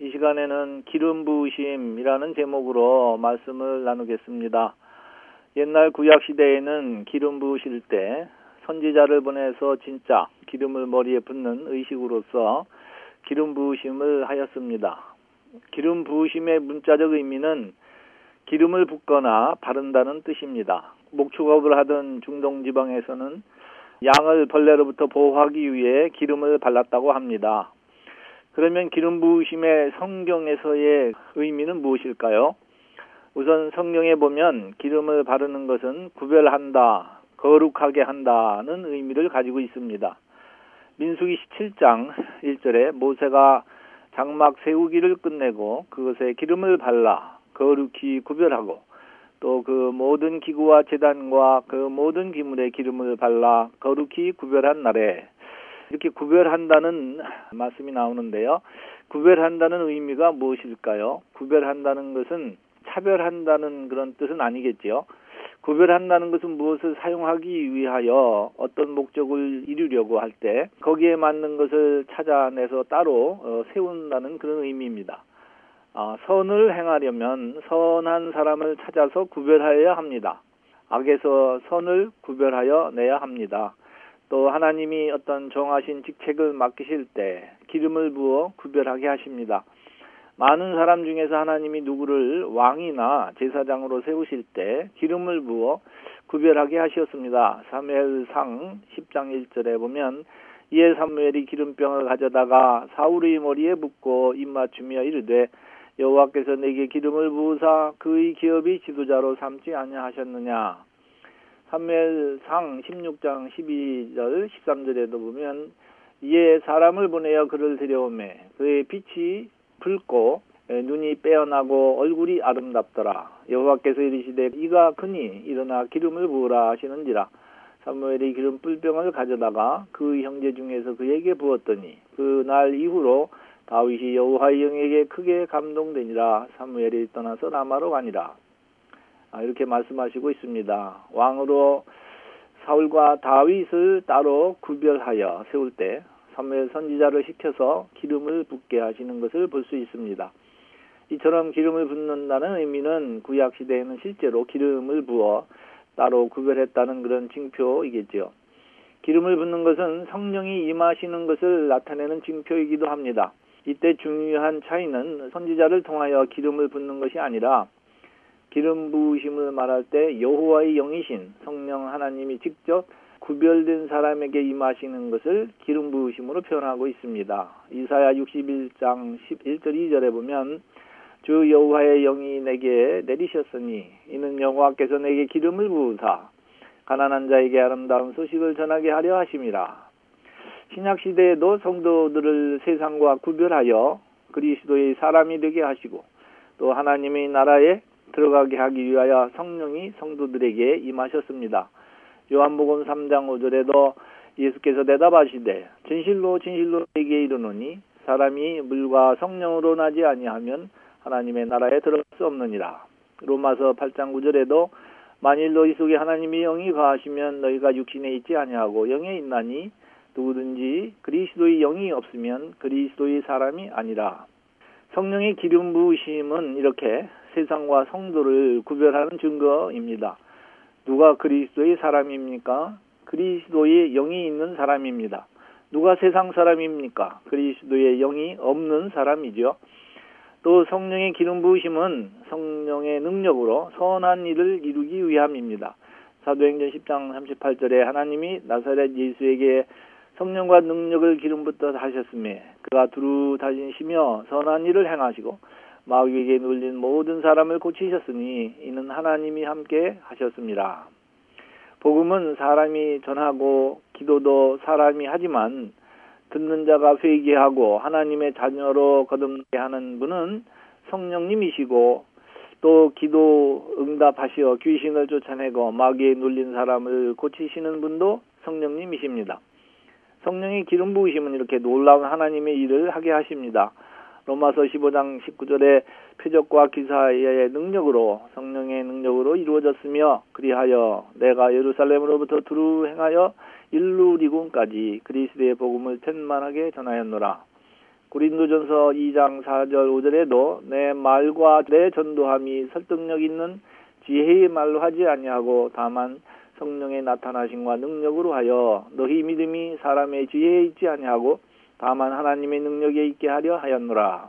이 시간에는 기름 부으심이라는 제목으로 말씀을 나누겠습니다. 옛날 구약 시대에는 기름 부으실 때 선지자를 보내서 진짜 기름을 머리에 붓는 의식으로서 기름 부으심을 하였습니다. 기름 부으심의 문자적 의미는 기름을 붓거나 바른다는 뜻입니다. 목축업을 하던 중동 지방에서는 양을 벌레로부터 보호하기 위해 기름을 발랐다고 합니다. 그러면 기름 부으심의 성경에서의 의미는 무엇일까요? 우선 성경에 보면 기름을 바르는 것은 구별한다, 거룩하게 한다는 의미를 가지고 있습니다. 민수기 17장 1절에 모세가 장막 세우기를 끝내고 그것에 기름을 발라 거룩히 구별하고 또 그 모든 기구와 재단과 그 모든 기물에 기름을 발라 거룩히 구별한 날에 이렇게 구별한다는 말씀이 나오는데요. 구별한다는 의미가 무엇일까요? 구별한다는 것은 차별한다는 그런 뜻은 아니겠지요. 구별한다는 것은 무엇을 사용하기 위하여 어떤 목적을 이루려고 할 때 거기에 맞는 것을 찾아내서 따로 어, 세운다는 그런 의미입니다. 어, 선을 행하려면 선한 사람을 찾아서 구별하여야 합니다. 악에서 선을 구별하여 내야 합니다. 또 하나님이 어떤 정하신 직책을 맡기실 때 기름을 부어 구별하게 하십니다. 많은 사람 중에서 하나님이 누구를 왕이나 제사장으로 세우실 때 기름을 부어 구별하게 하셨습니다. 사무엘상 10장 1절에 보면 이에 사무엘이 기름병을 가져다가 사울의 머리에 붓고 입맞추며 이르되 여호와께서 내게 기름을 부으사 그의 기업이 지도자로 삼지 아니하셨느냐. 사무엘상 16장 12절 13절에도 보면 이에 사람을 보내어 그를 데려오매 그의 빛이 붉고 눈이 빼어나고 얼굴이 아름답더라. 여호와께서 이르시되 이가 크니 일어나 기름을 부으라 하시는지라. 사무엘이 기름 뿔병을 가져다가 그 형제 중에서 그에게 부었더니 그날 이후로 다윗이 여호와의 영에게 크게 감동되니라 사무엘이 떠나서 라마로 가니라. 아, 이렇게 말씀하시고 있습니다. 왕으로 사울과 다윗을 따로 구별하여 세울 때 사무엘 선지자를 시켜서 기름을 붓게 하시는 것을 볼 수 있습니다. 이처럼 기름을 붓는다는 의미는 구약 시대에는 실제로 기름을 부어 따로 구별했다는 그런 징표이겠지요. 기름을 붓는 것은 성령이 임하시는 것을 나타내는 징표이기도 합니다. 이때 중요한 차이는 선지자를 통하여 기름을 붓는 것이 아니라 기름 부으심을 말할 때 여호와의 영이신 성령 하나님이 직접 구별된 사람에게 임하시는 것을 기름 부으심으로 표현하고 있습니다. 이사야 61장 11절 2절에 보면 주 여호와의 영이 내게 내리셨으니 이는 여호와께서 내게 기름을 부으사 가난한 자에게 아름다운 소식을 전하게 하려 하심이라. 신약 시대에도 성도들을 세상과 구별하여 그리스도의 사람이 되게 하시고 또 하나님의 나라에 들어가게 하기 위하여 성령이 성도들에게 임하셨습니다. 요한복음 3장 5절에도 예수께서 대답하시되 진실로 진실로 에게 이르노니 사람이 물과 성령으로 나지 아니하면 하나님의 나라에 들어갈 수 없느니라. 로마서 8장 9절에도 만일 너희 속에 하나님의 영이 거하시면 너희가 육신에 있지 아니하고 영에 있나니 누구든지 그리스도의 영이 없으면 그리스도의 사람이 아니라 성령의 기름 부으심은 이렇게 세상과 성도를 구별하는 증거입니다. 누가 그리스도의 사람입니까? 그리스도의 영이 있는 사람입니다. 누가 세상 사람입니까? 그리스도의 영이 없는 사람이죠. 또 성령의 기름 부으심은 성령의 능력으로 선한 일을 이루기 위함입니다. 사도행전 10장 38절에 하나님이 나사렛 예수에게 성령과 능력을 기름부터 하셨음에 그가 두루 다니시며 선한 일을 행하시고 마귀에게 눌린 모든 사람을 고치셨으니 이는 하나님이 함께 하셨습니다. 복음은 사람이 전하고 기도도 사람이 하지만 듣는 자가 회개하고 하나님의 자녀로 거듭나게 하는 분은 성령님이시고 또 기도 응답하시어 귀신을 쫓아내고 마귀에 눌린 사람을 고치시는 분도 성령님이십니다. 성령의 기름 부으심은 이렇게 놀라운 하나님의 일을 하게 하십니다. 로마서 15장 19절에 표적과 기사의 능력으로 성령의 능력으로 이루어졌으며 그리하여 내가 예루살렘으로부터 두루 행하여 일루 리군까지 그리스도의 복음을 천만하게 전하였노라. 고린도전서 2장 4절 5절에도 내 말과 내 전도함이 설득력 있는 지혜의 말로 하지 아니하고 다만 성령의 나타나심과 능력으로 하여 너희 믿음이 사람의 지혜에 있지 아니하고 다만 하나님의 능력에 있게 하려 하였노라.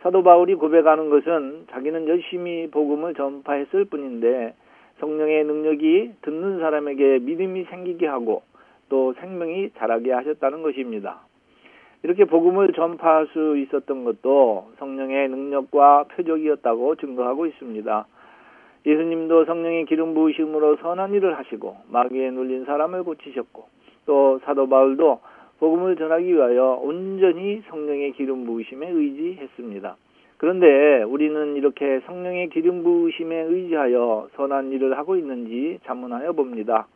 사도 바울이 고백하는 것은 자기는 열심히 복음을 전파했을 뿐인데 성령의 능력이 듣는 사람에게 믿음이 생기게 하고 또 생명이 자라게 하셨다는 것입니다. 이렇게 복음을 전파할 수 있었던 것도 성령의 능력과 표적이었다고 증거하고 있습니다. 예수님도 성령의 기름 부으심으로 선한 일을 하시고 마귀에 눌린 사람을 고치셨고 또 사도 바울도 복음을 전하기 위하여 온전히 성령의 기름 부으심에 의지했습니다. 그런데 우리는 이렇게 성령의 기름 부으심에 의지하여 선한 일을 하고 있는지 자문하여 봅니다.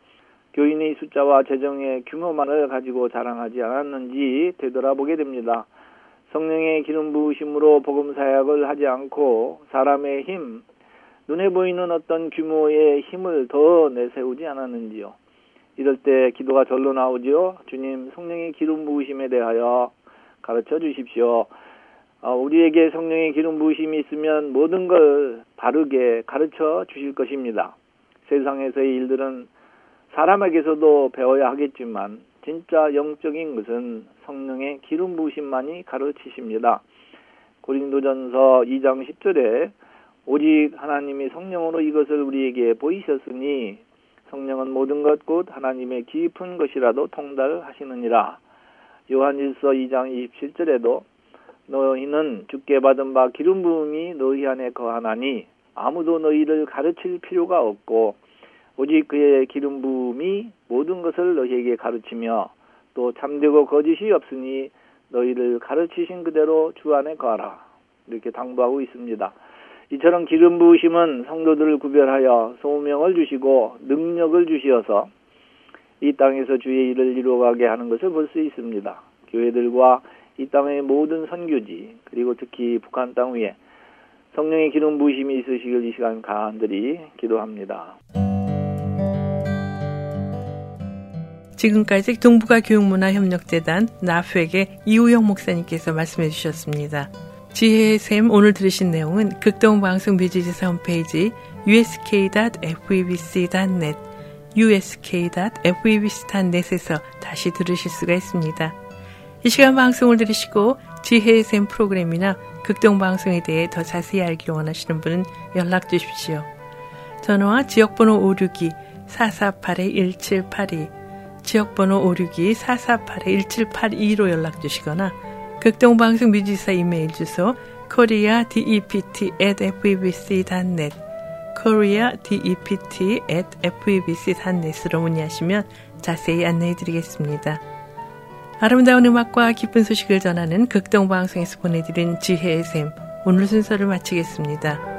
교인의 숫자와 재정의 규모만을 가지고 자랑하지 않았는지 되돌아보게 됩니다. 성령의 기름 부으심으로 복음 사역을 하지 않고 사람의 힘, 눈에 보이는 어떤 규모의 힘을 더 내세우지 않았는지요. 이럴 때 기도가 절로 나오지요. 주님 성령의 기름 부으심에 대하여 가르쳐 주십시오. 어, 우리에게 성령의 기름 부으심이 있으면 모든 걸 바르게 가르쳐 주실 것입니다. 세상에서의 일들은 사람에게서도 배워야 하겠지만 진짜 영적인 것은 성령의 기름 부으심만이 가르치십니다. 고린도전서 2장 10절에 오직 하나님이 성령으로 이것을 우리에게 보이셨으니 성령은 모든 것 곧 하나님의 깊은 것이라도 통달하시느니라. 요한일서 2장 27절에도 너희는 주께 받은 바 기름 부음이 너희 안에 거하나니 아무도 너희를 가르칠 필요가 없고 오직 그의 기름 부음이 모든 것을 너희에게 가르치며 또 참되고 거짓이 없으니 너희를 가르치신 그대로 주 안에 거하라. 이렇게 당부하고 있습니다. 이처럼 기름 부으심은 성도들을 구별하여 소명을 주시고 능력을 주시어서 이 땅에서 주의 일을 이루어가게 하는 것을 볼 수 있습니다. 교회들과 이 땅의 모든 선교지 그리고 특히 북한 땅 위에 성령의 기름 부으심이 있으시길 이 시간 간절히 기도합니다. 지금까지 동북아 교육문화협력재단 나프에게 이우영 목사님께서 말씀해 주셨습니다. 지혜의 샘 오늘 들으신 내용은 극동방송 뮤지지사 홈페이지 usk.febc.net usk.febc.net에서 다시 들으실 수가 있습니다. 이 시간 방송을 들으시고 지혜의 샘 프로그램이나 극동방송에 대해 더 자세히 알기 원하시는 분은 연락 주십시오. 전화와 지역번호 562-448-1782 지역번호 562-448-1782로 연락 주시거나 극동방송 뮤지사 이메일 주소 koreadept@febc.net koreadept@febc.net으로 문의하시면 자세히 안내해 드리겠습니다. 아름다운 음악과 기쁜 소식을 전하는 극동방송에서 보내드린 지혜의 샘 오늘 순서를 마치겠습니다.